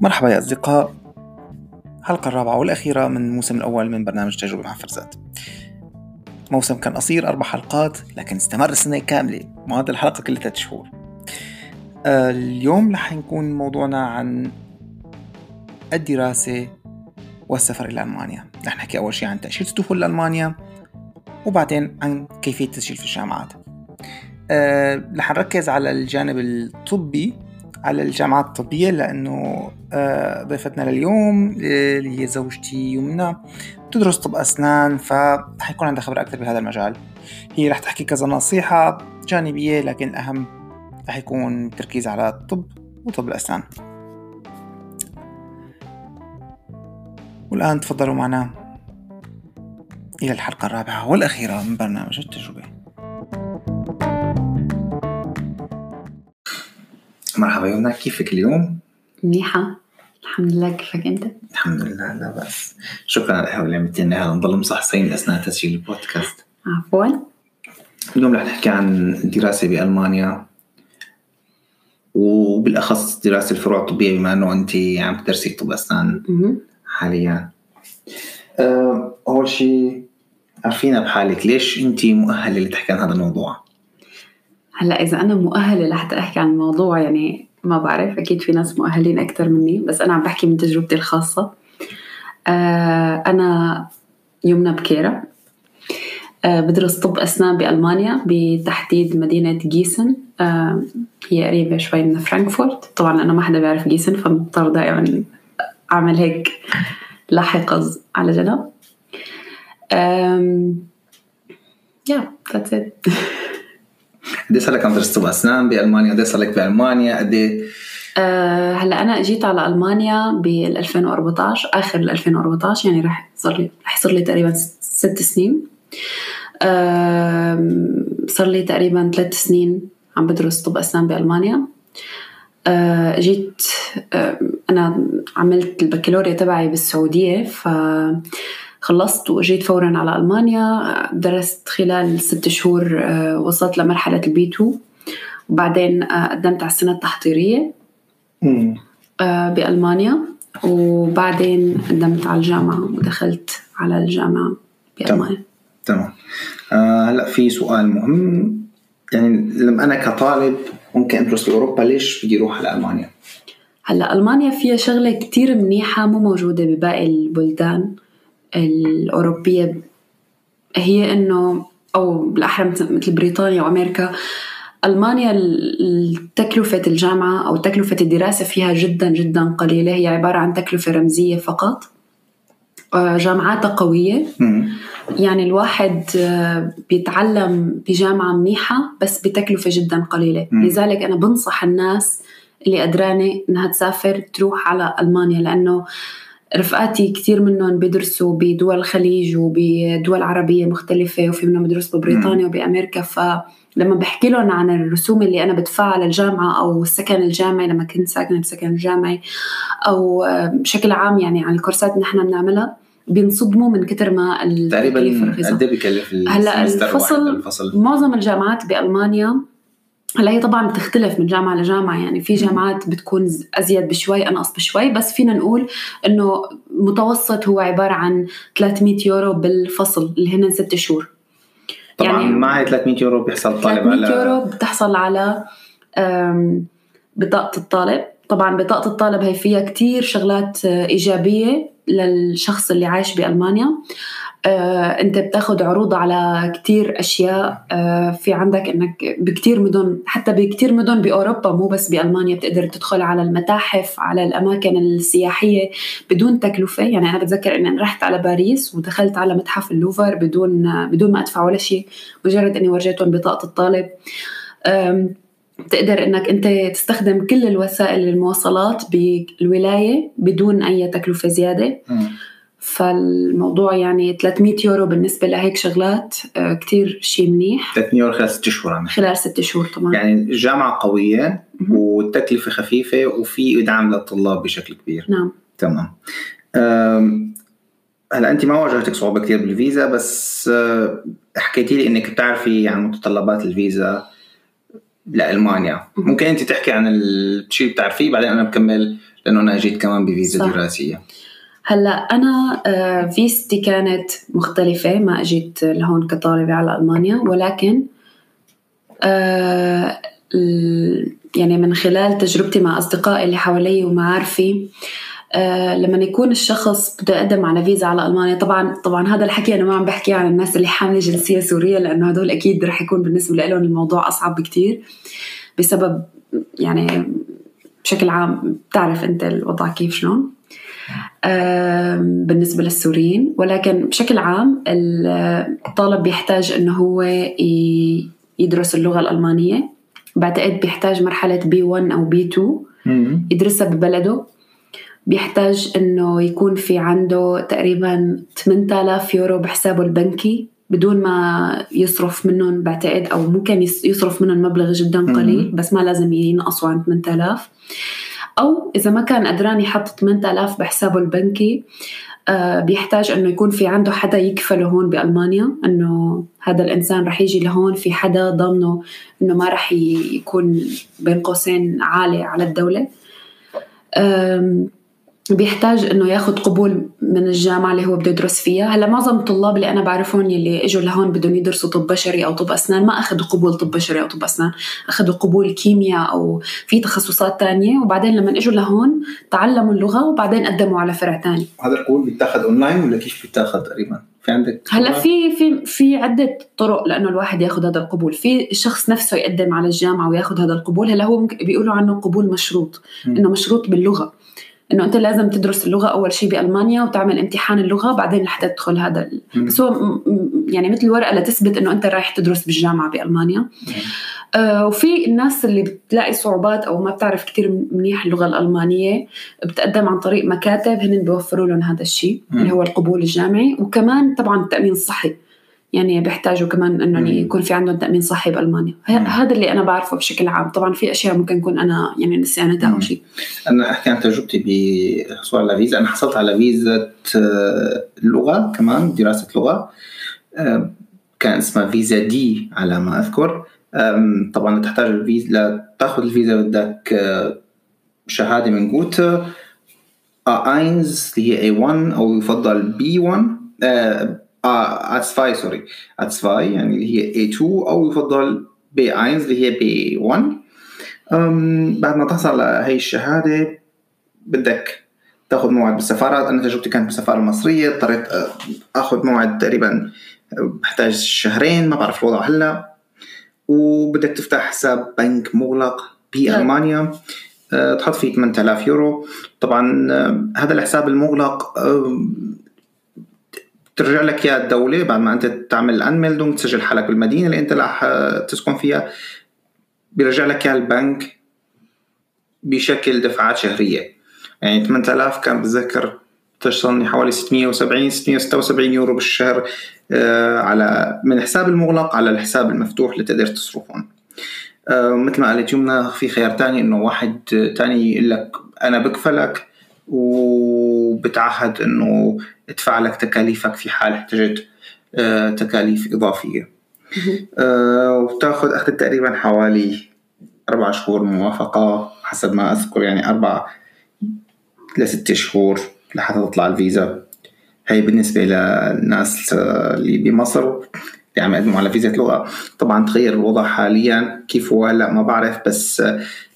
مرحبا يا أصدقاء. الحلقة الرابعة والأخيرة من الموسم الأول من برنامج تجربة مع فرزات موسم كان قصير أربع حلقات لكن استمر سنة كاملة. وهذا الحلقة كل ثلاث شهور. آه، اليوم رح يكون موضوعنا عن الدراسة والسفر إلى ألمانيا. رح نحكي أول شيء عن تأشيرة الدخول لألمانيا وبعدين عن كيفية التسجيل في الجامعات. أه رح نركز على الجانب الطبي على الجامعات الطبية لأنه أه ضيفتنا لليوم اللي هي زوجتي يمنى تدرس طب أسنان فحيكون عندها خبرة أكثر بهذا المجال. هي رح تحكي كذا نصيحة جانبية لكن الأهم رح يكون تركيز على الطب وطب الأسنان. والآن تفضلوا معنا إلى الحلقة الرابعة والأخيرة من برنامج التجربة. مرحبا يومنا كيفك اليوم؟ منيحة الحمد لله كيفك أنت؟ الحمد لله لا بأس شكرا على القهوة اللي عملتينا هذا نضل مصحصحين أثناء تسجيل البودكاست عفوا اليوم رح نحكي عن الدراسة بألمانيا وبالأخص دراسة الفروع الطبية بما أنه أنت عم تدرسي طب أسنان مهم. حاليا أه، أول شيء عرفينا بحالك ليش أنت مؤهلة لتحكي عن هذا الموضوع؟ هلا إذا أنا مؤهلة لحتى أحكي عن الموضوع يعني ما بعرف أكيد في ناس مؤهلين أكثر مني بس أنا عم بحكي من تجربتي الخاصة. آه أنا يمنى بكيرة. آه بدرس طب أسنان بألمانيا بتحديد مدينة جيسن. آه هي قريبة شوي من فرانكفورت. طبعا أنا ما حدا بيعرف جيسن فمضطر دائما أعمل هيك لاحقة على جنب. um, yeah that's it. قد صار لك عم تدرس طب أسنان بألمانيا؟ قد صار لك بألمانيا؟ قد إيه؟ أه هلأ أنا جيت على ألمانيا بال 2014 آخر ال 2014 يعني راح صار لي راح يصير لي تقريبا ست سنين أه صار لي تقريبا ثلاث سنين عم بدرس طب أسنان بألمانيا أه جيت أنا عملت البكالوريا تبعي بالسعودية ف خلصت وجيت فورا على ألمانيا درست خلال ست شهور أه وصلت لمرحلة البي 2 وبعدين أه قدمت على السنة التحضيرية. آه، بألمانيا. وبعدين قدمت على الجامعة ودخلت على الجامعة بألمانيا. تمام. آه هلأ في سؤال مهم. يعني لما أنا كطالب ممكن أدرس بأوروبا ليش بدي أروح على ألمانيا؟ هلأ ألمانيا فيها شغلة كتير منيحة مو موجودة بباقي البلدان. الأوروبية هي إنه أو بالأحرى مثل بريطانيا وأمريكا ألمانيا تكلفة الجامعة أو تكلفة الدراسة فيها جدا جدا قليلة هي عبارة عن تكلفة رمزية فقط آه، جامعاتها قوية. يعني الواحد آه، بيتعلم بجامعة منيحة بس بتكلفة جدا قليلة. لذلك أنا بنصح الناس اللي قدرانة إنها تسافر تروح على ألمانيا لأنه رفقاتي كثير منهم بيدرسوا بدول الخليج وبدول عربية مختلفة وفي منهم بيدرسوا ببريطانيا وبأمريكا. فلما بحكي لهم عن الرسوم اللي أنا بدفعها للجامعة أو السكن الجامعي لما كنت ساكنة بسكن الجامعي أو بشكل عام يعني عن الكورسات اللي نحن بنعملها بينصدموا من كتر ما تقريبا قد إيه بكلف هلأ الفصل- الفصل؟ معظم الجامعات بألمانيا هلا هي طبعا بتختلف من جامعة لجامعة يعني في جامعات بتكون أزيد بشوي أنقص بشوي بس فينا نقول إنه متوسط هو عبارة عن 300 يورو بالفصل اللي هن ست شهور. طبعا يعني مع هي 300 يورو بيحصل طالب 300 على يورو بتحصل على أم، بطاقة الطالب. طبعا بطاقة الطالب هي فيها كتير شغلات آه، إيجابية للشخص اللي عايش بألمانيا. آه، انت بتاخد عروض على كتير أشياء آه، في عندك إنك بكتير مدن حتى بكتير مدن بأوروبا مو بس بألمانيا بتقدر تدخل على المتاحف على الأماكن السياحية بدون تكلفة. يعني أنا بتذكر إني رحت على باريس ودخلت على متحف اللوفر بدون بدون ما أدفع ولا شيء مجرد إني ورجيتهم بطاقة الطالب. بتقدر إنك أنت تستخدم كل الوسائل المواصلات بالولاية بدون أي تكلفة زيادة. فالموضوع يعني 300 يورو بالنسبة لهيك شغلات آه، كتير شيء منيح. 300 يورو خلال ست شهور عم خلال ست شهور طبعا. يعني الجامعة قوية. والتكلفة خفيفة وفي إدعام للطلاب بشكل كبير. نعم. تمام. هلا أنت ما واجهتك صعوبة كثير بالفيزا بس أه، حكيتي لي إنك بتعرفي عن متطلبات الفيزا لألمانيا. ممكن أنت تحكي عن الشيء اللي بتعرفيه بعدين أنا بكمل لأنه أنا جيت كمان بفيزا صح. دراسية. هلا أنا آه، فيزتي كانت مختلفة ما أجيت لهون كطالبة على ألمانيا ولكن آه، يعني من خلال تجربتي مع أصدقائي اللي حوالي ومعارفي آه لما يكون الشخص بده يقدم على فيزا على ألمانيا طبعا طبعا هذا الحكي أنا ما عم بحكي عن الناس اللي حاملة جنسية سورية لأنه هدول أكيد رح يكون بالنسبة لهم الموضوع أصعب بكتير بسبب يعني بشكل عام بتعرف أنت الوضع كيف شلون؟ بالنسبة للسوريين. ولكن بشكل عام الطالب بيحتاج إنه هو يدرس اللغة الألمانية. بعتقد بيحتاج مرحلة بي 1 أو بي 2 يدرسها ببلده. بيحتاج إنه يكون في عنده تقريبا 8000 يورو بحسابه البنكي. بدون ما يصرف منهم بعتقد أو ممكن يصرف منهم مبلغ جدا قليل بس ما لازم ينقصوا عن 8000 أو إذا ما كان قدران يحط 8000 بحسابه البنكي آه بيحتاج إنه يكون في عنده حدا يكفله هون بألمانيا إنه هذا الإنسان رح يجي لهون في حدا ضامنه إنه ما رح يكون بين قوسين عالي على الدولة. بيحتاج إنه ياخذ قبول من الجامعة اللي هو بده يدرس فيها. هلا معظم الطلاب اللي أنا بعرفهم يلي إجوا لهون بدهم يدرسوا طب بشري أو طب أسنان ما اخذوا قبول طب بشري أو طب أسنان. اخذوا قبول كيمياء أو في تخصصات تانية. وبعدين لما إجوا لهون تعلموا اللغة وبعدين قدموا على فرع تاني. هذا القبول بيتاخذ أونلاين ولا كيف بيتاخذ تقريبا؟ في عندك هلا في في في عدة طرق لأنه الواحد ياخذ هذا القبول. في الشخص نفسه يقدم على الجامعة وياخذ هذا القبول. هلا هو بيقولوا عنه قبول مشروط إنه مشروط باللغة. إنه أنت لازم تدرس اللغة أول شيء بألمانيا وتعمل امتحان اللغة بعدين لحتى تدخل هذا ال... بس هو يعني مثل ورقه لتثبت إنه أنت رايح تدرس بالجامعة بألمانيا. آه وفي الناس اللي بتلاقي صعوبات أو ما بتعرف كثير منيح اللغة الألمانية بتقدم عن طريق مكاتب هن بيوفروا لهم هذا الشيء اللي هو القبول الجامعي. وكمان طبعا التأمين الصحي. يعني بيحتاجوا كمان انه يكون في عندهم تأمين صحي بألمانيا. هذا اللي أنا بعرفه بشكل عام. طبعا في أشياء ممكن يكون أنا يعني نسيانتها أو شيء. أنا أحكي عن تجربتي بحصول على فيزا. أنا حصلت على فيزا آه، لغة كمان دراسة لغة. آه، كان اسمها فيزا دي على ما أذكر. طبعا تحتاج الفيزا لتاخذ الفيزا بدك آه، شهادة من Goethe A eins اللي هي A1 أو يفضل B1 آه A zwei sorry A zwei يعني اللي هي A2 أو يفضل B 1 اللي هي B 1 بعد ما تحصل على هي الشهادة بدك تاخذ موعد بالسفارة. أنا تجربتي كانت بالسفارة المصرية اضطريت آه، آخذ موعد تقريبا آه، بحتاج شهرين ما بعرف الوضع هلأ. وبدك تفتح حساب بنك مغلق بالمانيا أه تحط فيه 8000 يورو. طبعا آه، هذا الحساب المغلق ترجع لك اياها الدولة بعد ما أنت تعمل انميلدونج تسجل حالك بالمدينة اللي أنت راح تسكن فيها. بيرجع لك اياها البنك بشكل دفعات شهرية. يعني 8000 كان بتذكر تشتغلني حوالي 670 676 يورو بالشهر آه، على من الحساب المغلق على الحساب المفتوح اللي تقدر تصرفهم آه، مثل ما قالت يمنى في خيار تاني إنه واحد تاني يقول لك أنا بكفلك وبتعهد إنه ادفع لك تكاليفك في حال احتجت آه، تكاليف إضافية. آه، وتاخذ اخذت تقريبا حوالي أربع شهور موافقة حسب ما أذكر يعني أربع لست شهور لحتى تطلع الفيزا. هي بالنسبة للناس اللي بمصر اللي عم يقدموا على فيزا لغه طبعا تغير الوضع حاليا كيف هو؟ هلا ما بعرف بس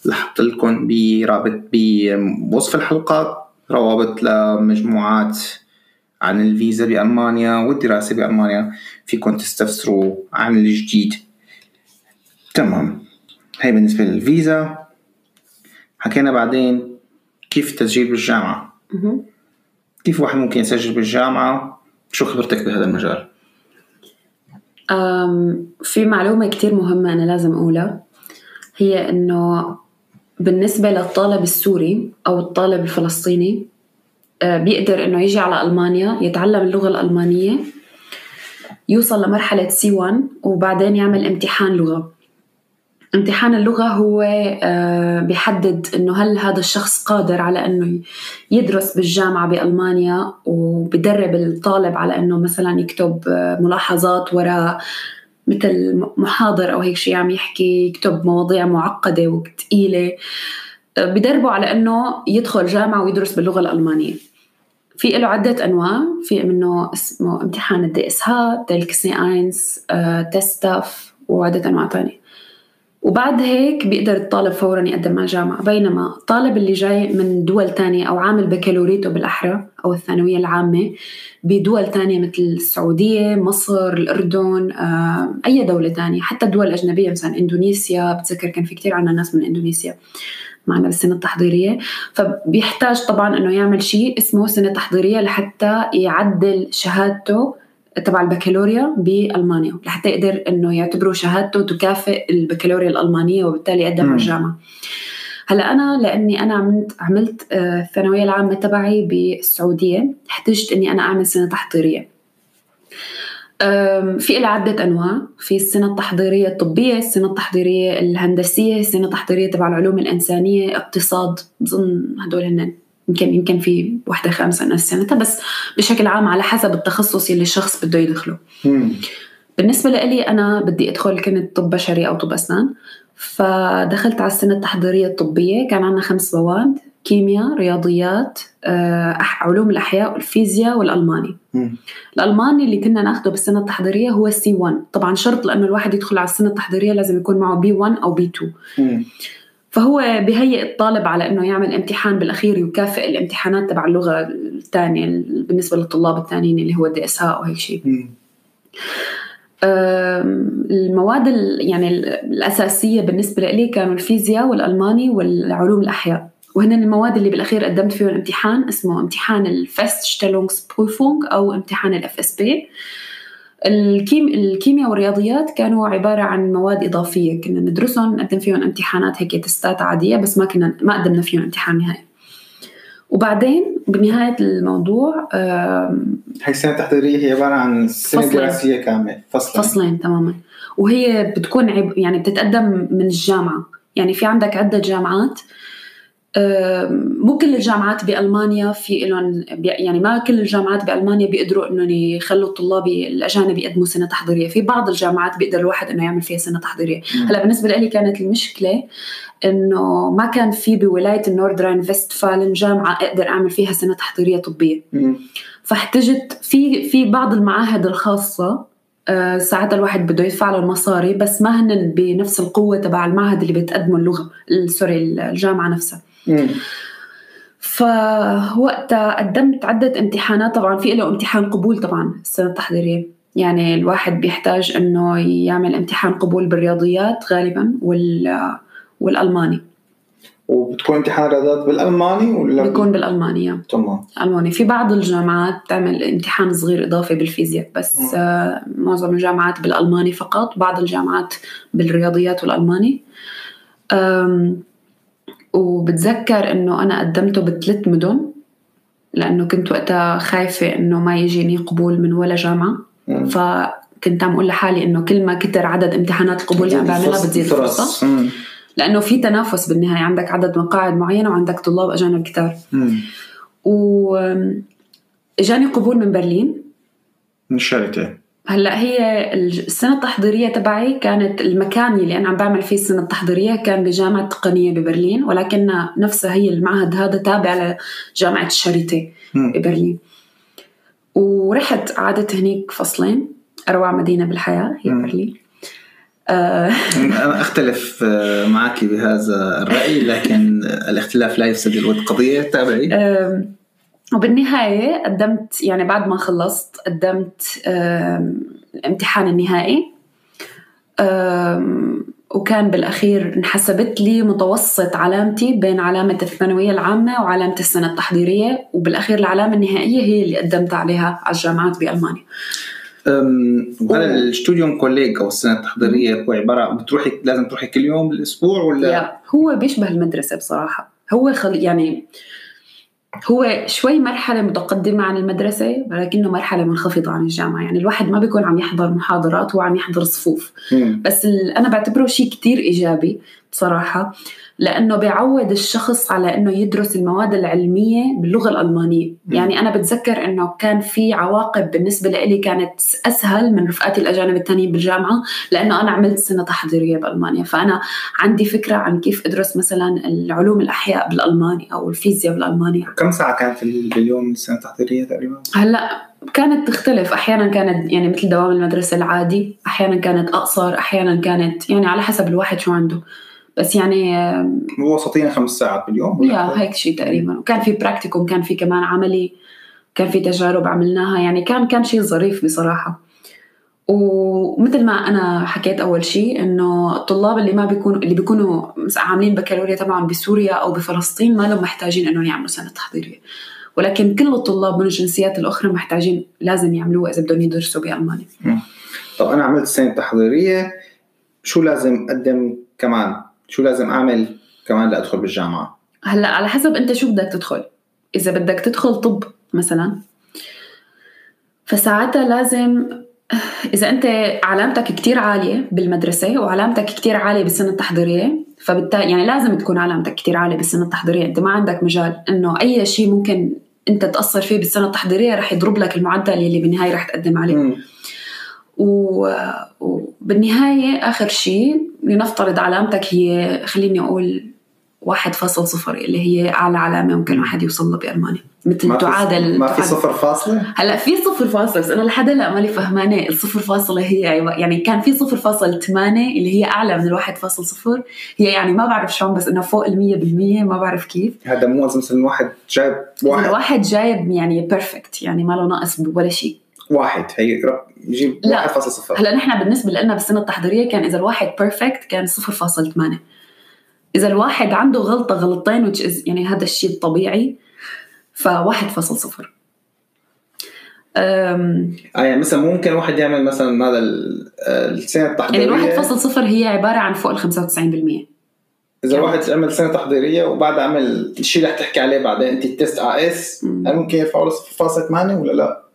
لحط لكم برابط بوصف الحلقة. روابط لمجموعات عن الفيزا بألمانيا والدراسة بألمانيا. فيكم تستفسروا عن الجديد. تمام. هي بالنسبة للفيزا. حكينا بعدين كيف التسجيل بالجامعة. كيف واحد ممكن يسجل بالجامعة؟ شو خبرتك بهذا المجال؟ في معلومة كتير مهمة أنا لازم أقولها. هي إنه بالنسبة للطالب السوري أو الطالب الفلسطيني آه، بيقدر إنه يجي على ألمانيا يتعلم اللغة الألمانية يوصل لمرحلة سي 1 وبعدين يعمل امتحان لغة. امتحان اللغة هو آه، بيحدد إنه هل هذا الشخص قادر على إنه يدرس بالجامعة بألمانيا وبدرب الطالب على إنه مثلا يكتب آه، ملاحظات وراء مثل محاضر أو هيك شيء عم يحكي يكتب مواضيع معقدة وثقيله بدربه على إنه يدخل جامعة ويدرس باللغة الألمانية. في له عدة أنواع. في منه اسمه امتحان ال DSH telc C eins TestDaF وعدة أنواع تانية. وبعد هيك بيقدر الطالب فورا يقدم على الجامعة بينما الطالب اللي جاي من دول تانية أو عامل بكالوريته بالأحرى أو الثانوية العامة بدول تانية مثل السعودية مصر الأردن آه، أي دولة تانية حتى الدول الأجنبية مثلا إندونيسيا بتذكر كان في كتير عنا ناس من إندونيسيا معنا بالسنة التحضيرية. فبيحتاج طبعا إنه يعمل شيء اسمه سنة تحضيرية لحتى يعدل شهادته تبع البكالوريا بألمانيا لحتى يقدر إنه يعتبروا شهادته تكافئ البكالوريا الألمانية وبالتالي يقدم على الجامعة. هلأ أنا لأني أنا عملت عملت آه، الثانوية العامة تبعي بالسعودية احتجت إني أنا أعمل سنة تحضيرية. في لها عدة أنواع في السنة التحضيرية الطبية السنة التحضيرية الهندسية السنة التحضيرية تبع العلوم الإنسانية اقتصاد بظن هدول هن يمكن يمكن في وحدة خامسة ناس سنتها بس بشكل عام على حسب التخصص اللي الشخص بده يدخله. بالنسبة لي أنا بدي أدخل كنت طب بشري أو طب أسنان فدخلت على السنة التحضيرية الطبية كان عندنا خمس مواد كيمياء رياضيات آه، علوم الأحياء والفيزياء والألماني. م. الألماني اللي كنا ناخده بالسنة التحضيرية هو C 1 طبعا شرط لأنه الواحد يدخل على السنة التحضيرية لازم يكون معه B 1 أو B 2 فهو بهيئ الطالب على إنه يعمل امتحان بالأخير يكافئ الامتحانات تبع اللغة الثانية بالنسبة للطلاب الثانيين اللي هو ال DS أو هيك شيء. المواد يعني الأساسية بالنسبة لي كانوا الفيزياء والألماني والعلوم الأحياء. وهن المواد اللي بالأخير قدمت فيهم امتحان اسمه امتحان ال Feststellungsprüfung أو امتحان ال FSP الكيم... الكيمياء والرياضيات كانوا عبارة عن مواد إضافية. كنا ندرسهم نقدم فيهم امتحانات هيك تستات عادية بس ما كنا ما قدمنا فيهم امتحان نهائي. وبعدين بنهاية الموضوع هي السنة التحضيرية هي عبارة عن سنة دراسية كاملة. فصلين فصلين تماما. وهي بتكون عب... يعني بتتقدم من الجامعة. يعني في عندك عدة جامعات مو كل الجامعات بألمانيا في لهم يعني ما كل الجامعات بألمانيا بيقدروا إنهم يخلوا الطلاب الأجانب يقدموا سنة تحضيرية، في بعض الجامعات بيقدر الواحد إنه يعمل فيها سنة تحضيرية، هلأ بالنسبة لي كانت المشكلة إنه ما كان في بولاية النوردرين فيستفالن جامعة أقدر أعمل فيها سنة تحضيرية طبية. فاحتجت في في بعض المعاهد الخاصة آه، ساعات الواحد بده يدفع له المصاري بس ما هن بنفس القوة تبع المعهد اللي بتقدمه اللغة سوري الجامعة نفسها. فوقتها قدمت عدة امتحانات طبعا في له امتحان قبول طبعا السنة التحضيرية. يعني الواحد بيحتاج إنه يعمل امتحان قبول بالرياضيات غالبا وال والألماني. وبتكون امتحان الرياضيات بالألماني ولا؟ بيكون بالألماني تمام. ألماني. في بعض الجامعات بتعمل امتحان صغير إضافي بالفيزياء بس آه معظم الجامعات بالألماني فقط بعض الجامعات بالرياضيات والألماني. وبتذكر إنه أنا قدمته بثلاث مدن لأنه كنت وقتها خايفة إنه ما يجيني قبول من ولا جامعة. مم. فكنت عم أقول لحالي إنه كل ما كتر عدد امتحانات القبول اللي عم بعملها بتزيد الفرصه لأنه في تنافس بالنهاية عندك عدد مقاعد معينه وعندك طلاب أجانب كتار. و إجاني قبول من برلين. من الشركة. هلا هي السنة التحضيرية تبعي كانت المكان اللي أنا عم بعمل فيه السنة التحضيرية كان بجامعة التقنيه ببرلين ولكن نفسها هي المعهد هذا تابع لجامعة الشاريتي ببرلين. ورحت قعدت هنيك فصلين أروع مدينة بالحياة هي برلين آه. أنا أختلف آه، معك بهذا الرأي لكن الاختلاف لا يفسد الود قضية تابعي وبالنهاية قدمت يعني بعد ما خلصت قدمت الامتحان النهائي. وكان بالأخير انحسبت لي متوسط علامتي بين علامة الثانوية العامة وعلامة السنة التحضيرية وبالأخير العلامة النهائية هي اللي قدمت عليها على الجامعات بألمانيا. وهل الستوديوم كوليج أو السنة التحضيرية هو عبارة بتروحي لازم تروحي كل يوم بالاسبوع ولا؟ لا هو بيشبه المدرسة بصراحة. هو خل يعني هو شوي مرحلة متقدمة عن المدرسة ولكنه مرحلة منخفضة عن الجامعة. يعني الواحد ما بيكون عم يحضر محاضرات وعم يحضر صفوف. مم. بس أنا بعتبره شيء كتير إيجابي بصراحة. لأنه بيعود الشخص على أنه يدرس المواد العلمية باللغة الألمانية. م. يعني أنا بتذكر أنه كان في عواقب بالنسبة لي كانت أسهل من رفقاتي الأجانب التانيين بالجامعة لأنه أنا عملت سنة تحضيرية بألمانيا. فأنا عندي فكرة عن كيف أدرس مثلا العلوم الأحياء بالألماني أو الفيزياء بالألماني كم ساعة كانت باليوم السنة التحضيرية تقريبا؟ هلأ كانت تختلف. أحيانا كانت يعني مثل دوام المدرسة العادي أحيانا كانت أقصر أحيانا كانت يعني على حسب الواحد شو عنده. بس يعني وسطيا خمس ساعات باليوم يا هيك شيء تقريبا. وكان في براكتيكوم كان في كمان عملي كان في تجارب عملناها. يعني كان كان شيء ظريف بصراحة. ومثل ما أنا حكيت أول شيء إنه الطلاب اللي ما بيكونوا اللي بيكونوا عاملين بكالوريا طبعا بسوريا أو بفلسطين ما لهم محتاجين إنهم يعملوا سنة تحضيرية. ولكن كل الطلاب من الجنسيات الأخرى محتاجين لازم يعملوها إذا بدهم يدرسوا بألمانيا. طب أنا عملت سنة تحضيرية شو لازم أقدم كمان؟ شو لازم أعمل كمان لأدخل بالجامعة؟ هلأ على حسب أنت شو بدك تدخل. إذا بدك تدخل طب مثلا فساعتها لازم إذا أنت علامتك كتير عالية بالمدرسة وعلامتك كتير عالية بالسنه التحضيرية فبالتالي يعني لازم تكون علامتك كتير عالية بالسنه التحضيرية. أنت ما عندك مجال إنه أي شيء ممكن أنت تأثر فيه بالسنه التحضيرية رح يضرب لك المعدل اللي بالنهاية رح تقدم عليه. و... وبالنهايه آخر شيء لنفترض علامتك هي خليني فاصل صفر اللي هي أعلى علامة ممكن واحد يوصل لها بألمانيا. مثل ما تعادل ما في صفر فاصلة؟ هلا في صفر فاصل بس أنا لحد هلا مالي فهمانة الصفر فاصله هي يعني كان في صفر فاصل ثمانية اللي هي أعلى من الواحد فاصل صفر. هي يعني ما بعرف شلون بس إنه فوق المية بالمية ما بعرف كيف. هذا مو مثلا واحد جايب واحد. واحد جايب يعني perfect يعني ما له ناقص ولا شيء. واحد. هي يجيب 1.0 هلا نحن بالنسبة لنا بالسنة التحضيرية كان إذا الواحد perfect كان 0.8 إذا الواحد عنده غلطة غلطتين which is يعني هذا الشيء الطبيعي ف 1.0 آه يعني مثلا ممكن واحد يعمل مثلا هذا السنة التحضيرية. يعني الواحد فاصل صفر هي عبارة عن فوق ال 95% إذا الواحد عمل سنة تحضيرية وبعد عمل الشيء اللي رح تحكي عليه بعدين انت ال TestAS هل ممكن يرفعوا له 0.8 ولا لا؟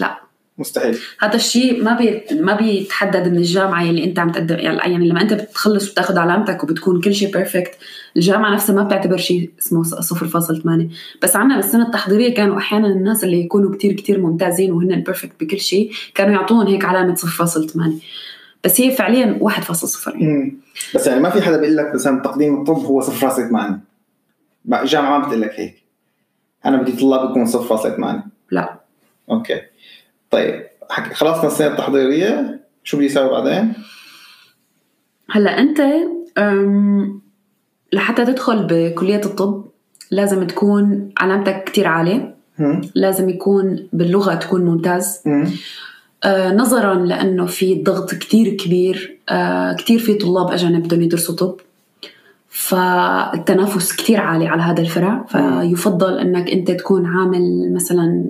لا. مستحيل. هذا الشيء ما بي ما بيتحدد من الجامعة اللي أنت عم تقدم يعني لما أنت بتخلص وبتاخذ علامتك وبتكون كل شيء perfect الجامعة نفسها ما بتعتبر شيء اسمه 0.8 بس عنا بالسنة التحضيرية كانوا أحيانا الناس اللي يكونوا كتير كتير ممتازين وهن perfect بكل شيء كانوا يعطوهم هيك علامة 0.8 بس هي فعليا 1.0 يعني. بس يعني ما في حدا بيقول لك مثلا تقديم الطب هو 0.8 الجامعة ما بتقول لك هيك. أنا بدي طلاب يكونوا 0.8 لا. okay. طيب خلصنا السنة التحضيرية. شو بدي يساوي بعدين؟ هلا أنت لحتى تدخل بكلية الطب لازم تكون علامتك كتير عالية. لازم يكون باللغة تكون ممتاز. آه نظرا لأنه في ضغط كتير كبير. آه كتير في طلاب اجانب بدهم يدرسوا طب. فالتنافس كتير عالي على هذا الفرع. فيفضل إنك أنت تكون عامل مثلا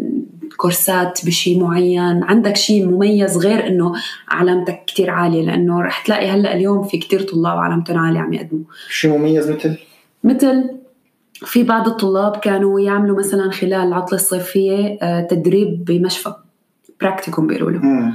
كورسات بشيء معين. عندك شيء مميز غير إنه علامتك كتير عالية؟ لأنه رح تلاقي هلأ اليوم في كتير طلاب علامتهم عالية عم يقدموا. شيء مميز مثل؟ مثل في بعض الطلاب كانوا يعملوا مثلا خلال العطلة الصيفية آه، تدريب بمشفى Praktikum بيقولوا له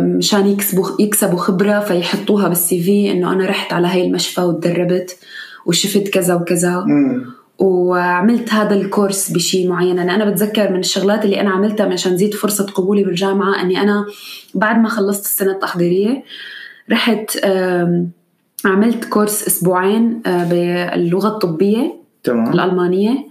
مشان يكسبوا يكسبوا خبرة فيحطوها بال CV إنه أنا رحت على هاي المشفى وتدربت وشفت كذا وكذا. مم. وعملت هذا ال course بشيء معين أنا, أنا بتذكر من الشغلات اللي أنا عملتها مشان زيد فرصة قبولي بالجامعة أني أنا بعد ما خلصت السنة التحضيرية رحت عملت كورس أسبوعين آه، باللغة الطبية تمام. الألمانية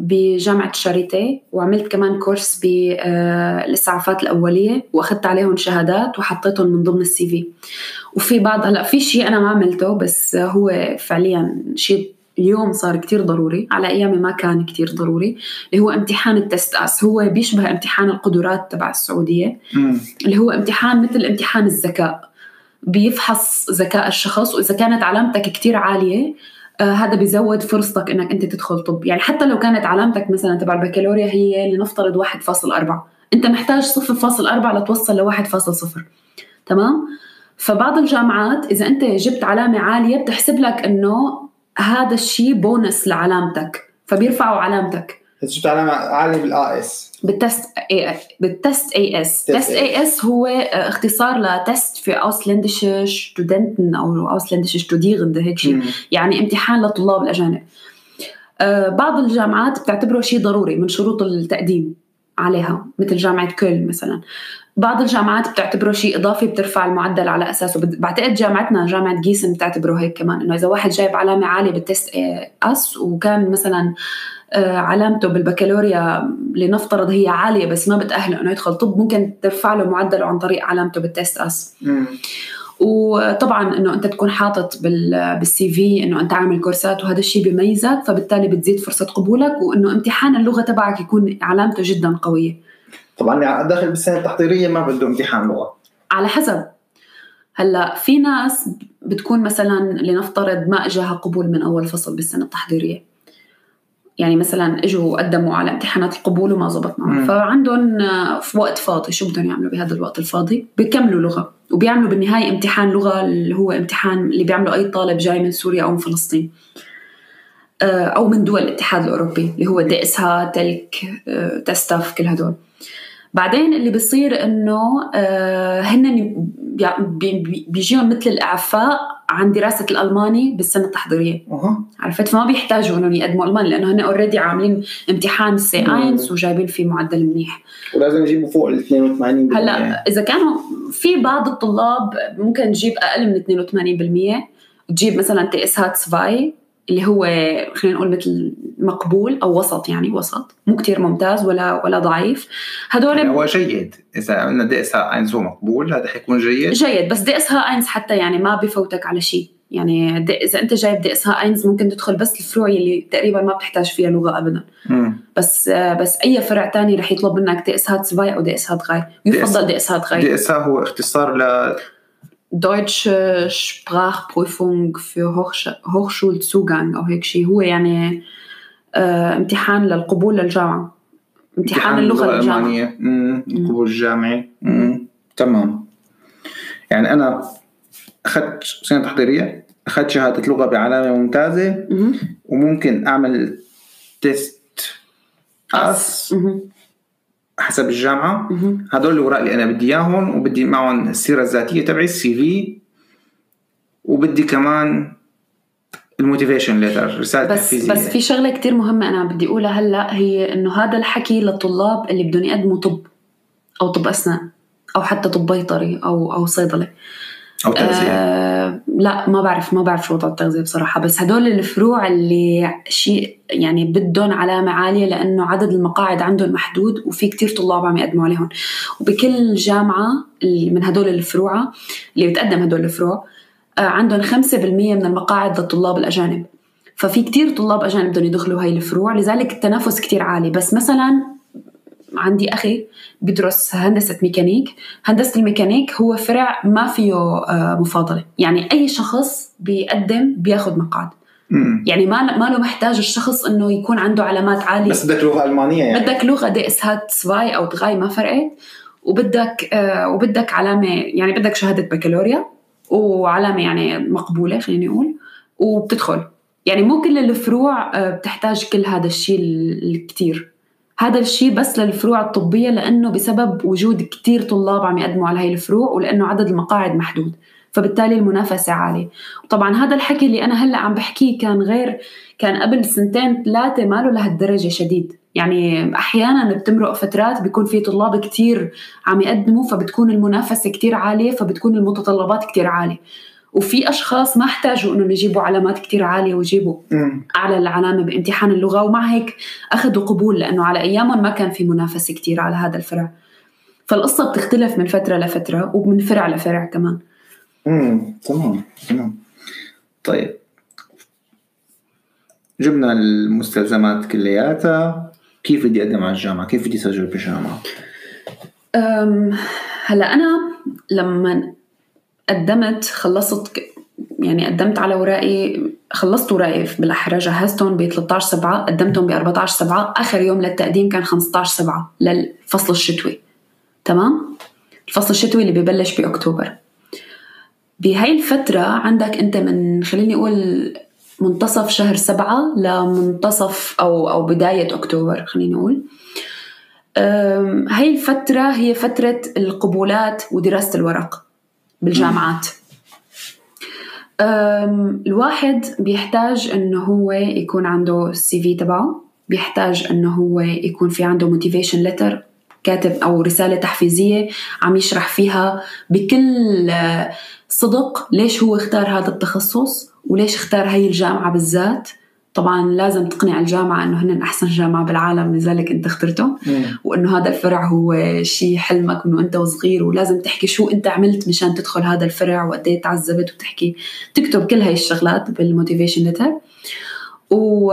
بجامعة شاريتي وعملت كمان كورس بالإسعافات آه، الأولية وأخذت عليهم شهادات وحطيتهم من ضمن السي في وفي بعض هلا في شيء أنا ما عملته بس هو فعليا شيء اليوم صار كتير ضروري على أيامي ما كان كتير ضروري اللي هو امتحان التست أس. هو بيشبه امتحان القدرات تبع السعودية م. اللي هو امتحان مثل امتحان الذكاء. بيفحص ذكاء الشخص وإذا كانت علامتك كتير عالية آه هذا بيزود فرصتك إنك أنت تدخل طب. يعني حتى لو كانت علامتك مثلا تبع البكالوريا هي لنفترض 1.4 أنت محتاج 0.4 لتوصل ل 1.0 تمام؟ فبعض الجامعات إذا أنت جبت علامة عالية بتحسب لك إنه هذا الشيء بونس لعلامتك فبيرفعوا علامتك. جبت علامة عالية بال AS بال Test A بال TestAS TestAS هو اختصار ل Test für ausländische Studenten أو ausländische Studierende هيك شيء. يعني امتحان للطلاب الأجانب. آه، بعض الجامعات بتعتبره شيء ضروري من شروط التقديم. عليها مثل جامعة كولن مثلا. بعض الجامعات بتعتبره شيء إضافي بترفع المعدل على أساسه. بعتقد جامعتنا جامعة جيسن بتعتبره هيك كمان إنه إذا واحد جايب علامة عالية بال Test أس وكان مثلا آه، علامته بالبكالوريا لنفترض هي عالية بس ما بتأهله إنه يدخل طب ممكن ترفع له معدله عن طريق علامته بالتست أس. وطبعا إنه أنت تكون حاطط بالسي في إنه أنت عامل كورسات وهذا الشيء بيميزك فبالتالي بتزيد فرصة قبولك وإنه امتحان اللغة تبعك يكون علامته جدا قوية. طبعا داخل بالسنة التحضيرية ما بده امتحان لغة. على حسب. هلأ في ناس بتكون مثلا لنفترض ما إجاها قبول من أول فصل بالسنة التحضيرية. يعني مثلا إجوا قدموا على امتحانات القبول وما زبط معهم فعندهم في وقت فاضي. شو بدهم يعملوا بهذا الوقت الفاضي؟ بيكملوا لغة. وبيعملوا بالنهاية امتحان لغة اللي هو امتحان اللي بيعمله أي طالب جاي من سوريا أو من فلسطين. آه، أو من دول الاتحاد الأوروبي اللي هو دي إس ها تلك آه، تستف كل هدول. بعدين اللي بيصير إنه آه، هن بيجيهم مثل الأعفاء عن دراسة الألماني بالسنة التحضيرية. أه. عرفت؟ فما بيحتاجوا انهم يقدموا الماني لأنه هن already عاملين امتحان C eins وجايبين فيه معدل منيح. ولازم يجيبوا فوق ال 82% هلأ إذا كانوا في بعض الطلاب ممكن تجيب أقل من 82% تجيب مثلا DSH zwei اللي هو خلينا نقول مثل مقبول أو وسط يعني وسط. مو كتير ممتاز ولا ولا ضعيف. هدول يعني هو جيد. إذا قلنا DSH eins هو مقبول هذا حيكون جيد. جيد بس DSH eins حتى يعني ما بفوتك على شيء. يعني إذا أنت جايب DSH eins ممكن تدخل بس الفروع اللي تقريبا ما بتحتاج فيها لغة ابدا. م. بس بس أي فرع تاني رح يطلب منك DSH zwei أو DSH drei يفضل DSH drei DS هو اختصار ل Deutsche Sprachprüfung für Hochschulzugang أو هيك شيء. هو يعني امتحان للقبول للجامعة. امتحان اللغة الألمانية القبول الجامعي. تمام. يعني أنا أخذت سنة تحضيرية أخذت شهادة لغة بعلامة ممتازة. مم. وممكن أعمل TestAS حسب الجامعة. هدول الاوراق اللي أنا بدي إياهم وبدي معهم السيرة الذاتية تبعي ال CV. وبدي كمان ال motivation letter رسالة بس تحفيزيه بس في شغلة كتير مهمة أنا بدي أقولها هلأ هي إنه هذا الحكي للطلاب اللي بدهم يقدموا طب أو طب أسنان أو حتى طب بيطري أو أو صيدلة. أو تغذية. آه لا ما بعرف ما بعرف شو وضع التغذية بصراحة بس هدول الفروع اللي شيء يعني بدهم علامة عالية لأنه عدد المقاعد عندهم محدود وفي كتير طلاب عم يقدموا عليهم. وبكل جامعة من هدول الفروع اللي بتقدم هدول الفروع آه عندهم 5% من المقاعد للطلاب الأجانب. ففي كتير طلاب أجانب بدهم يدخلوا هاي الفروع لذلك التنافس كتير عالي. بس مثلا عندي أخي بدرس هندسة ميكانيك. هندسة الميكانيك هو فرع ما فيه آه، مفاضلة. يعني أي شخص بيقدم بياخذ مقعد يعني ما ما له محتاج الشخص إنه يكون عنده علامات عالية. بس بدك لغة ألمانية يعني. بدك لغة DSH zwei أو drei ما فرقت. وبدك آه وبدك علامة يعني بدك شهادة بكالوريا. وعلامة يعني مقبولة خليني أقول وبتدخل. يعني مو كل الفروع آه بتحتاج كل هذا الشيء الكتير هذا الشيء بس للفروع الطبية لأنه بسبب وجود كتير طلاب عم يقدموا على هاي الفروع ولأنه عدد المقاعد محدود. فبالتالي المنافسة عالية. وطبعا هذا الحكي اللي أنا هلأ عم بحكيه كان غير كان قبل سنتين ثلاثة ما له لهالدرجة شديد. يعني أحيانا بتمرق فترات بيكون في طلاب كتير عم يقدموا فبتكون المنافسة كتير عالية فبتكون المتطلبات كتير عالية. وفي أشخاص ما احتاجوا إنهم يجيبوا علامات كتير عالية ويجيبوا أعلى العلامة بامتحان اللغة ومع هيك أخذوا قبول لأنه على أيامهم ما كان في منافسة كتير على هذا الفرع. فالقصة بتختلف من فترة لفترة ومن فرع لفرع كمان. امم تمام تمام. طيب. جبنا المستلزمات كلياتها. كيف بدي أقدم على الجامعة؟ كيف بدي أسجل بالجامعة هلا أنا لما قدمت خلصت يعني قدمت على ورائي خلصت ورائي بالاحرى جهزتهم ب 13 7 قدمتهم ب 14 7 آخر يوم للتقديم كان 15 7 للفصل الشتوي تمام؟ الفصل الشتوي اللي ببلش بأكتوبر. بهاي الفترة عندك أنت من خليني أقول منتصف شهر سبعة لمنتصف أو أو بداية أكتوبر خلينا نقول هاي الفترة هي فترة القبولات ودراسة الورق بالجامعات. الواحد بيحتاج إنه هو يكون عنده ال CV تبعه بيحتاج إنه هو يكون في عنده motivation letter كاتب أو رسالة تحفيزية عم يشرح فيها بكل آه، صدق ليش هو اختار هذا التخصص وليش اختار هاي الجامعة بالذات. طبعا لازم تقنع الجامعة إنه هن أحسن جامعة بالعالم لذلك أنت اخترته. وإنه هذا الفرع هو شيء حلمك انه انت وصغير ولازم تحكي شو أنت عملت مشان تدخل هذا الفرع وقد إيه تعذبت وتحكي تكتب كل هاي الشغلات بال motivation letter و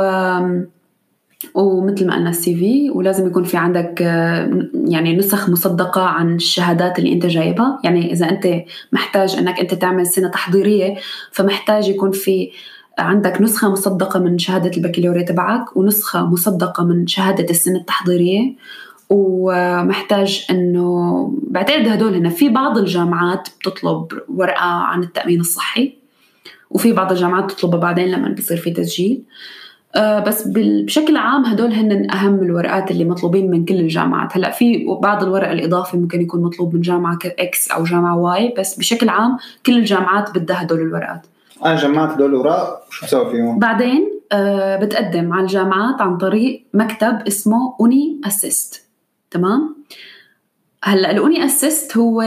ومثل ما قلنا ال CV ولازم يكون في عندك يعني نسخ مصدقة عن الشهادات اللي أنت جايبها. يعني إذا أنت محتاج إنك أنت تعمل سنة تحضيرية فمحتاج يكون في عندك نسخة مصدقة من شهادة البكالوريا تبعك ونسخة مصدقة من شهادة السنة التحضيرية. ومحتاج إنه بعتقد هدول هنا في بعض الجامعات بتطلب ورقة عن التأمين الصحي وفي بعض الجامعات بتطلبها بعدين لما بصير في تسجيل. آه، بس بشكل عام هدول هن أهم الورقات اللي مطلوبين من كل الجامعات هلأ في بعض الورق الاضافي ممكن يكون مطلوب من جامعة X أو جامعة Y بس بشكل عام كل الجامعات بدها هدول الورقات أنا جمعت هدول الاوراق شو بسوي فيهم؟ بعدين آه بتقدم على الجامعات عن طريق مكتب اسمه uni-assist تمام؟ هلأ ال uni-assist هو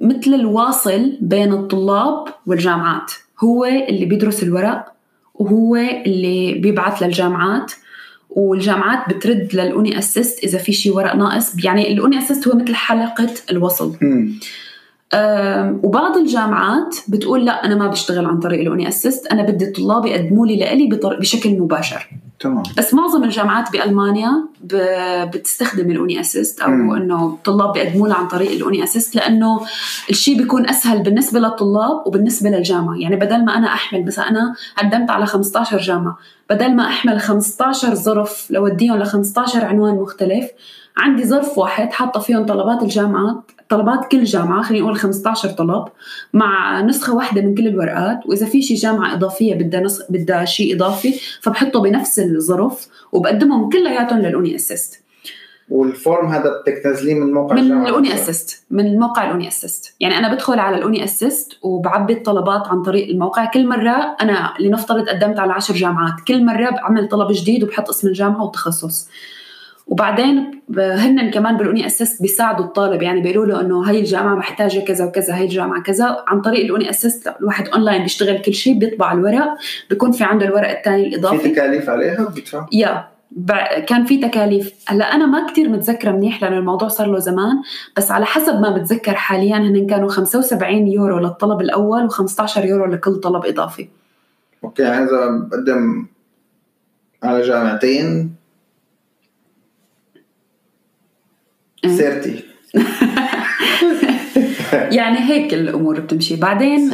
مثل الواصل بين الطلاب والجامعات هو اللي بيدرس الورق وهو اللي بيبعث للجامعات والجامعات بترد لل uni-assist إذا في شيء ورق ناقص يعني ال uni-assist هو مثل حلقة الوصل. وبعض الجامعات بتقول لا أنا ما بشتغل عن طريق ال uni-assist أنا بدي الطلاب يقدموا لي لإلي بشكل مباشر. تمام. بس معظم الجامعات بألمانيا بتستخدم ال uni-assist أو إنه الطلاب بيقدموا لها عن طريق ال uni-assist لأنه الشيء بيكون أسهل بالنسبة للطلاب وبالنسبة للجامعة. يعني بدل ما أنا أحمل بس أنا قدمت على 15 جامعة. بدل ما أحمل 15 ظرف لوديهم ل 15 عنوان مختلف عندي ظرف واحد حاطة فيهم طلبات الجامعات طلبات كل جامعة خلينا نقول 15 طلب مع نسخة واحدة من كل الورقات وإذا في شي جامعة إضافية بدها نسخ بدها شيء إضافي فبحطه بنفس الظرف وبقدمهم كلياتهم للأوني أسيست. وال form هذا بدك تنزليه من موقع من ال uni assist من موقع ال uni-assist. يعني أنا بدخل على ال uni-assist وبعبي الطلبات عن طريق الموقع. كل مرة أنا لنفترض قدمت على عشر جامعات كل مرة بعمل طلب جديد وبحط اسم الجامعة والتخصص وبعدين هن كمان بال uni-assist بيساعدوا الطالب. يعني بيقولوا له إنه هي الجامعة محتاجة كذا وكذا هي الجامعة كذا. عن طريق ال uni-assist الواحد اونلاين بيشتغل كل شيء بيطبع الورق بيكون في عنده الورق الثاني الإضافي. في تكاليف عليها بيدفع؟ يا كان في تكاليف. هلأ أنا ما كتير متذكرة منيح لأنه الموضوع صار له زمان بس على حسب ما بتذكر حاليا هن كانوا 75 يورو للطلب الأول و15 يورو لكل طلب إضافي. okay يعني إذا بقدم على جامعتين سيرتي. يعني هيك الأمور بتمشي. بعدين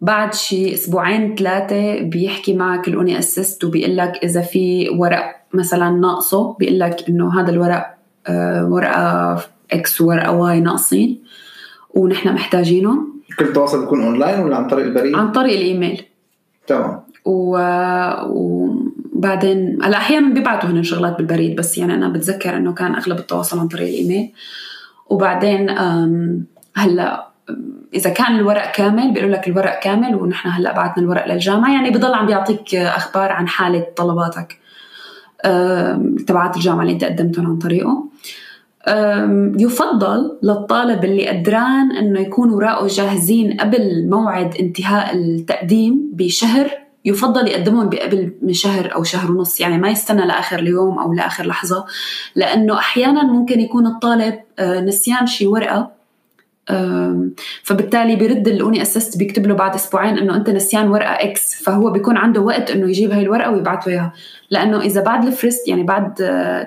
بعد شي أسبوعين ثلاثة بيحكي معك ال uni-assist وبيقول لك إذا في ورق مثلا ناقصه بيقول لك إنه هذا الورق ورقة X وورقه Y ناقصين ونحن محتاجينهم كل التواصل بيكون اونلاين ولا عن طريق البريد؟ عن طريق الإيميل. تمام. و... وبعدين هلا أحيانا بيبعتوا هن شغلات بالبريد بس يعني أنا بتذكر إنه كان أغلب التواصل عن طريق الإيميل. وبعدين هلا إذا كان الورق كامل بيقولوا لك الورق كامل ونحن هلا بعتنا الورق للجامعة. يعني بضل عم بيعطيك أخبار عن حالة طلباتك تبعات الجامعة اللي أنت قدمتهم عن طريقه. يفضل للطالب اللي قدران إنه يكون اوراقه جاهزين قبل موعد انتهاء التقديم بشهر يفضل يقدمهم قبل من شهر أو شهر ونص يعني ما يستنى لآخر اليوم أو لآخر لحظة. لأنه أحيانا ممكن يكون الطالب آه، نسيان شي ورقة فبالتالي بيرد ال uni-assist بيكتب له بعد أسبوعين إنه أنت نسيان ورقة X فهو بيكون عنده وقت إنه يجيب هاي الورقة ويبعث له إياها. لأنه إذا بعد ال Frist يعني بعد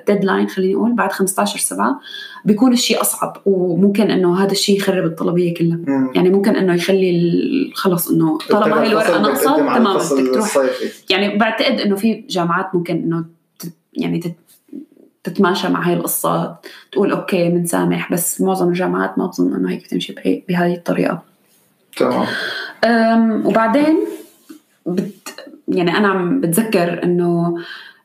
deadline خليني أقول بعد 15 7 بيكون الشيء أصعب وممكن إنه هذا الشيء يخرب الطلبية كلها. مم. يعني ممكن إنه يخلي خلص إنه طالما هاي الورقة ناقصه تمام بدك تروح. يعني بعتقد إنه في جامعات ممكن إنه يعني تتماشى مع هاي القصة تقول okay بنسامح بس معظم الجامعات ما بظن إنه هيك بتمشي بهاي الطريقة. تمام. وبعدين بت يعني أنا عم بتذكر إنه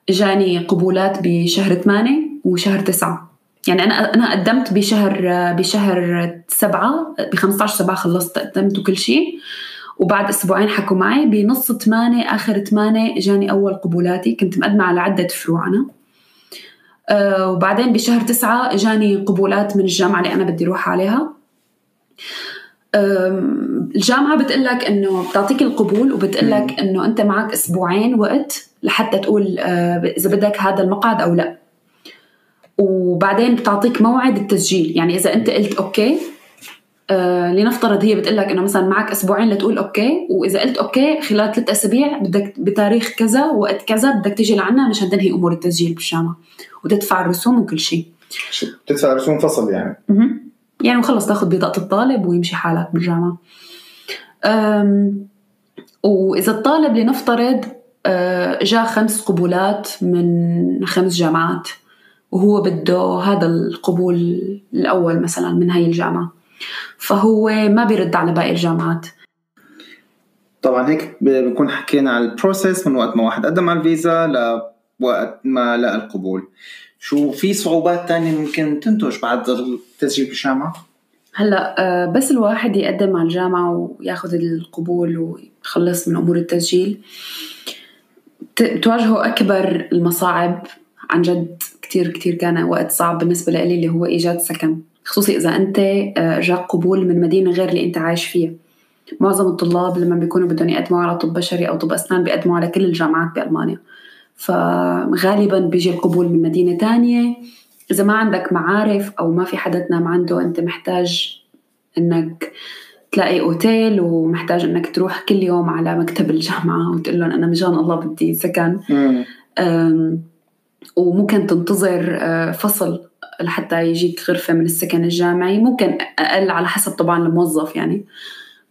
إجاني قبولات بشهر 8 وشهر 9 يعني أنا أنا قدمت بشهر بشهر 7 ب 15 7 خلصت قدمت وكل شيء. وبعد أسبوعين حكوا معي بنص 8 آخر 8 إجاني أول قبولاتي كنت مقدمة على عدة فروع أنا. وبعدين بشهر تسعة إجاني قبولات من الجامعة اللي أنا بدي أروح عليها. الجامعة بتقول لك إنه بتعطيك القبول وبتقول لك إنه أنت معك أسبوعين وقت لحتى تقول أه إذا بدك هذا المقعد أو لا. وبعدين بتعطيك موعد التسجيل. يعني إذا أنت قلت okay آه لنفترض هي بتقول لك إنه مثلا معك أسبوعين لتقول okay وإذا قلت okay خلال ثلاث أسابيع بدك بتاريخ كذا وقت كذا بدك تيجي لعنا مشان تنهي أمور التسجيل بالجامعة وتدفع الرسوم وكل شيء. تدفع رسوم فصل يعني. يعني وخلص تاخذ بطاقه الطالب ويمشي حالك بالجامعة. وإذا الطالب لنفترض آه، جاء خمس قبولات من خمس جامعات وهو بده هذا القبول الأول مثلا من هاي الجامعة. فهو ما بيرد على باقي الجامعات. طبعا هيك بنكون حكينا على ال process من وقت ما واحد قدم على الفيزا لوقت ما لقى القبول. شو في صعوبات تانية ممكن تنتج بعد التسجيل بالجامعة؟ هلأ آه، بس الواحد يقدم على الجامعة وياخذ القبول ويخلص من أمور التسجيل. تواجهه أكبر المصاعب. عن جد كتير كتير كان وقت صعب بالنسبة لي اللي هو إيجاد سكن. خصوصي إذا أنت آه، جاك قبول من مدينة غير اللي أنت عايش فيها. معظم الطلاب لما بيكونوا بدهم يقدموا على طب بشري أو طب أسنان بيقدموا على كل الجامعات بألمانيا. فغالبا بيجي القبول من مدينة تانية. إذا ما عندك معارف أو ما في حدا تنام عنده أنت محتاج إنك تلاقي أوتيل ومحتاج إنك تروح كل يوم على مكتب الجامعة وتقول لهم أنا مجان الله بدي سكن. وممكن تنتظر آه، فصل. لحتى يجيك غرفة من السكن الجامعي. ممكن أقل على حسب طبعا الموظف يعني.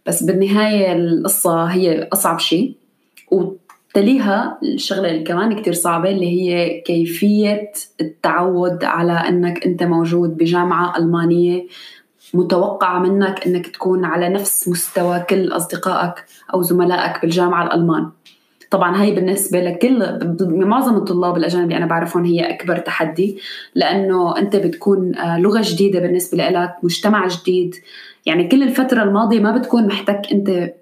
بس بالنهاية القصة هي أصعب شيء. وتليها الشغلة اللي كمان كتير صعبة اللي هي كيفية التعود على أنك أنت موجود بجامعة ألمانية متوقع منك أنك تكون على نفس مستوى كل أصدقائك أو زملائك بالجامعة الألمان. طبعا هاي بالنسبة لكل معظم الطلاب الأجانب اللي أنا بعرفهم هي أكبر تحدي لأنه أنت بتكون آه، لغة جديدة بالنسبة لك مجتمع جديد. يعني كل الفترة الماضية ما بتكون محتاج أنت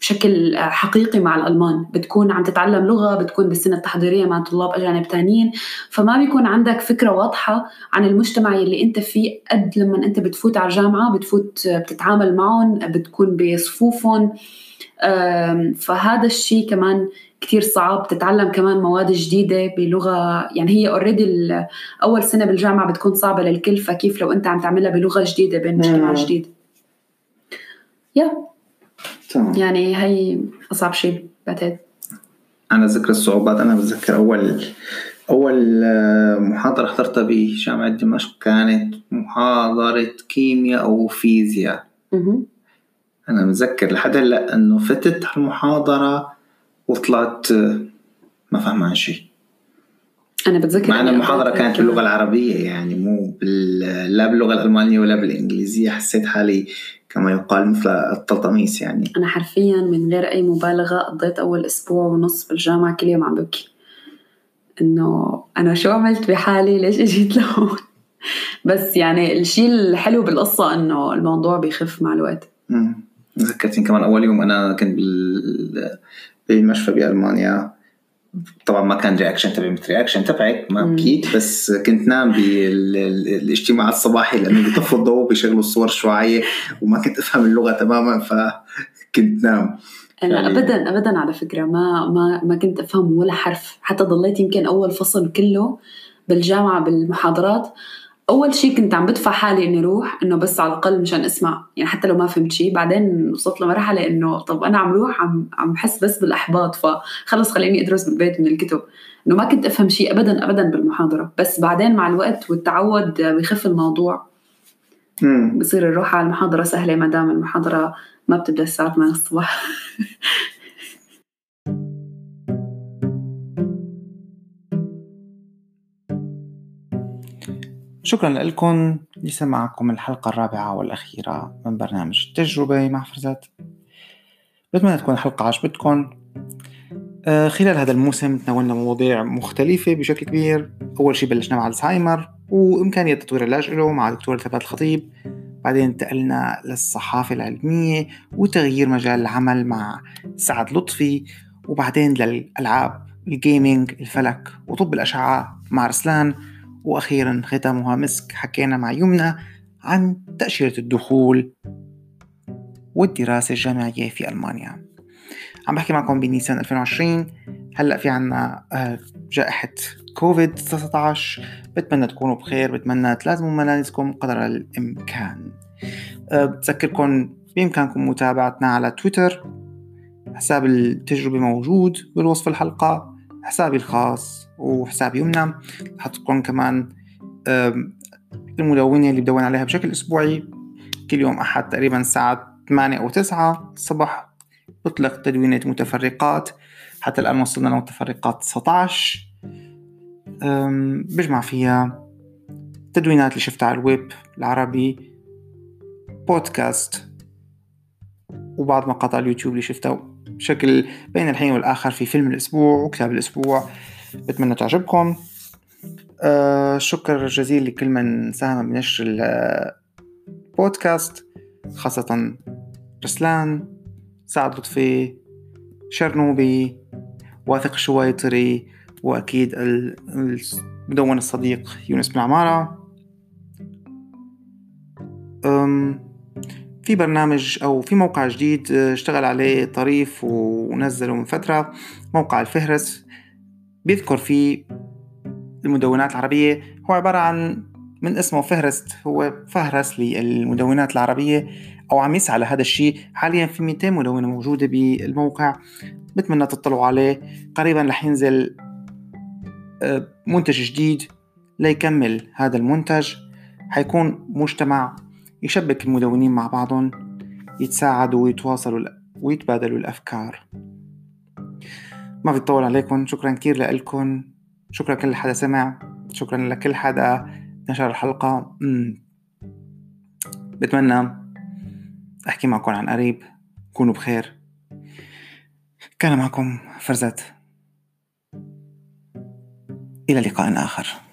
بشكل حقيقي مع الألمان. بتكون عم تتعلم لغة بتكون بالسنة التحضيرية مع طلاب أجانب تانيين. فما بيكون عندك فكرة واضحة عن المجتمع اللي أنت فيه قد لما أنت بتفوت على الجامعة بتفوت بتتعامل معهم بتكون بصفوفهم. فهذا الشيء كمان كتير صعب. تتعلم كمان مواد جديدة بلغة يعني هي اوريدي أول سنة بالجامعة بتكون صعبة للكل فكيف لو أنت عم تعملها بلغة جديدة بين مجتمع جديد؟ يا تمام. يعني هي أصعب شيء. بعتقد أنا ذكر الصعوبات. أنا بتذكر أول أول آه، محاضرة حضرتها بجامعة دمشق كانت محاضرة كيمياء أو فيزياء أنا متذكر لحد هلأ إنه فتت المحاضرة وطلعت ما فاهمان شيء. أنا بتذكر مع أن المحاضرة كانت باللغة العربية يعني مو بال... لا باللغة الألمانية ولا بالإنجليزية حسيت حالي كما يقال مثل الطلطميس يعني. أنا حرفيا من غير أي مبالغة قضيت أول أسبوع ونص بالجامعة كل يوم عم ببكي. إنه أنا شو عملت بحالي؟ ليش إجيت لهون؟ بس يعني الشيء الحلو بالقصة إنه الموضوع بيخف مع الوقت. ذكرتني كمان أول يوم أنا كنت بالمشفى بألمانيا. طبعا ما كان reaction تبعي مثل reaction تبعك ما بكيت بس كنت نام بالاجتماع الصباحي لأنه بيطفوا الضوء بيشغلوا الصور الشعاعيه وما كنت أفهم اللغة تماما فكنت نام أنا يعني ابدا ابدا على فكرة ما ما ما كنت أفهم ولا حرف. حتى ضليت يمكن أول فصل كله بالجامعة بالمحاضرات. أول شيء كنت عم بدفع حالي إني أروح إنه بس على الأقل مشان أسمع يعني حتى لو ما فهمت شيء بعدين وصلت لمرحلة إنه طب أنا عم روح عم عم بحس بس بالأحباط فخلص خليني أدرس بالبيت من الكتب. إنه ما كنت أفهم شيء ابدا ابدا بالمحاضرة. بس بعدين مع الوقت والتعود بيخف الموضوع. بصير الروح على المحاضرة سهلة ما دام المحاضرة ما بتبدأ الساعة 8 الصبح شكرا لكم لسماعكم الحلقة الرابعة والأخيرة من برنامج تجربة مع فرزات بتمنى تكون الحلقة عجبتكم. آه، خلال هذا الموسم تناولنا مواضيع مختلفة بشكل كبير. أول شيء بلشنا مع الزهايمر وإمكانية تطوير العلاج له مع دكتور ثبات الخطيب. بعدين انتقلنا للصحافة العلمية وتغيير مجال العمل مع سعد لطفي. وبعدين للألعاب الجيمنج الفلك وطب الأشعة مع رسلان. وأخيرا ختامها مسك حكينا مع يمنى عن تأشيرة الدخول والدراسة الجامعية في ألمانيا. عم بحكي معكم بنيسان 2020 هلأ في عنا آه، جائحة كوفيد 19 بتمنى تكونوا بخير بتمنى تلازموا منازلكم قدر الإمكان. آه، بتذكركم بإمكانكم متابعتنا على تويتر. حساب التجربة موجود بالوصف الحلقة. حسابي الخاص وحساب يمنى حطكم كمان المدونة اللي بدون عليها بشكل أسبوعي. كل يوم أحد تقريبا الساعة 8 أو 9 الصبح بطلق تدوينة متفرقات. حتى الآن وصلنا لمتفرقات 19 بجمع فيها تدوينات اللي شفتها على الويب العربي بودكاست وبعض مقاطع اليوتيوب اللي شفتها. بشكل بين الحين والآخر في فيلم الأسبوع وكتاب الأسبوع. بتمنى تعجبكم. آه شكر جزيل لكل من ساهم بنشر البودكاست خاصة رسلان سعد لطفي شرنوبي واثق الشويطري وأكيد المدون الصديق يونس بن عمارة. في برنامج أو في موقع جديد آه، اشتغل عليه طريف ونزله من فترة موقع الفهرس بيذكر فيه المدونات العربية. هو عبارة عن من اسمه فهرست هو فهرس للمدونات العربية أو عم يسعى لهذا الشيء. حاليا في 200 مدونة موجودة بالموقع بتمنى تطلعوا عليه. قريبا رح ينزل آه، منتج جديد ليكمل هذا المنتج. حيكون مجتمع يشبك المدونين مع بعضهم يتساعدوا ويتواصلوا ويتبادلوا الأفكار. ما في طول عليكم شكرا كثير لكم شكرا لكل حدا سمع شكرا لكل حدا نشر الحلقة. بتمنى أحكي معكم عن قريب كونوا بخير. كان معكم فرزت. إلى لقاء آخر.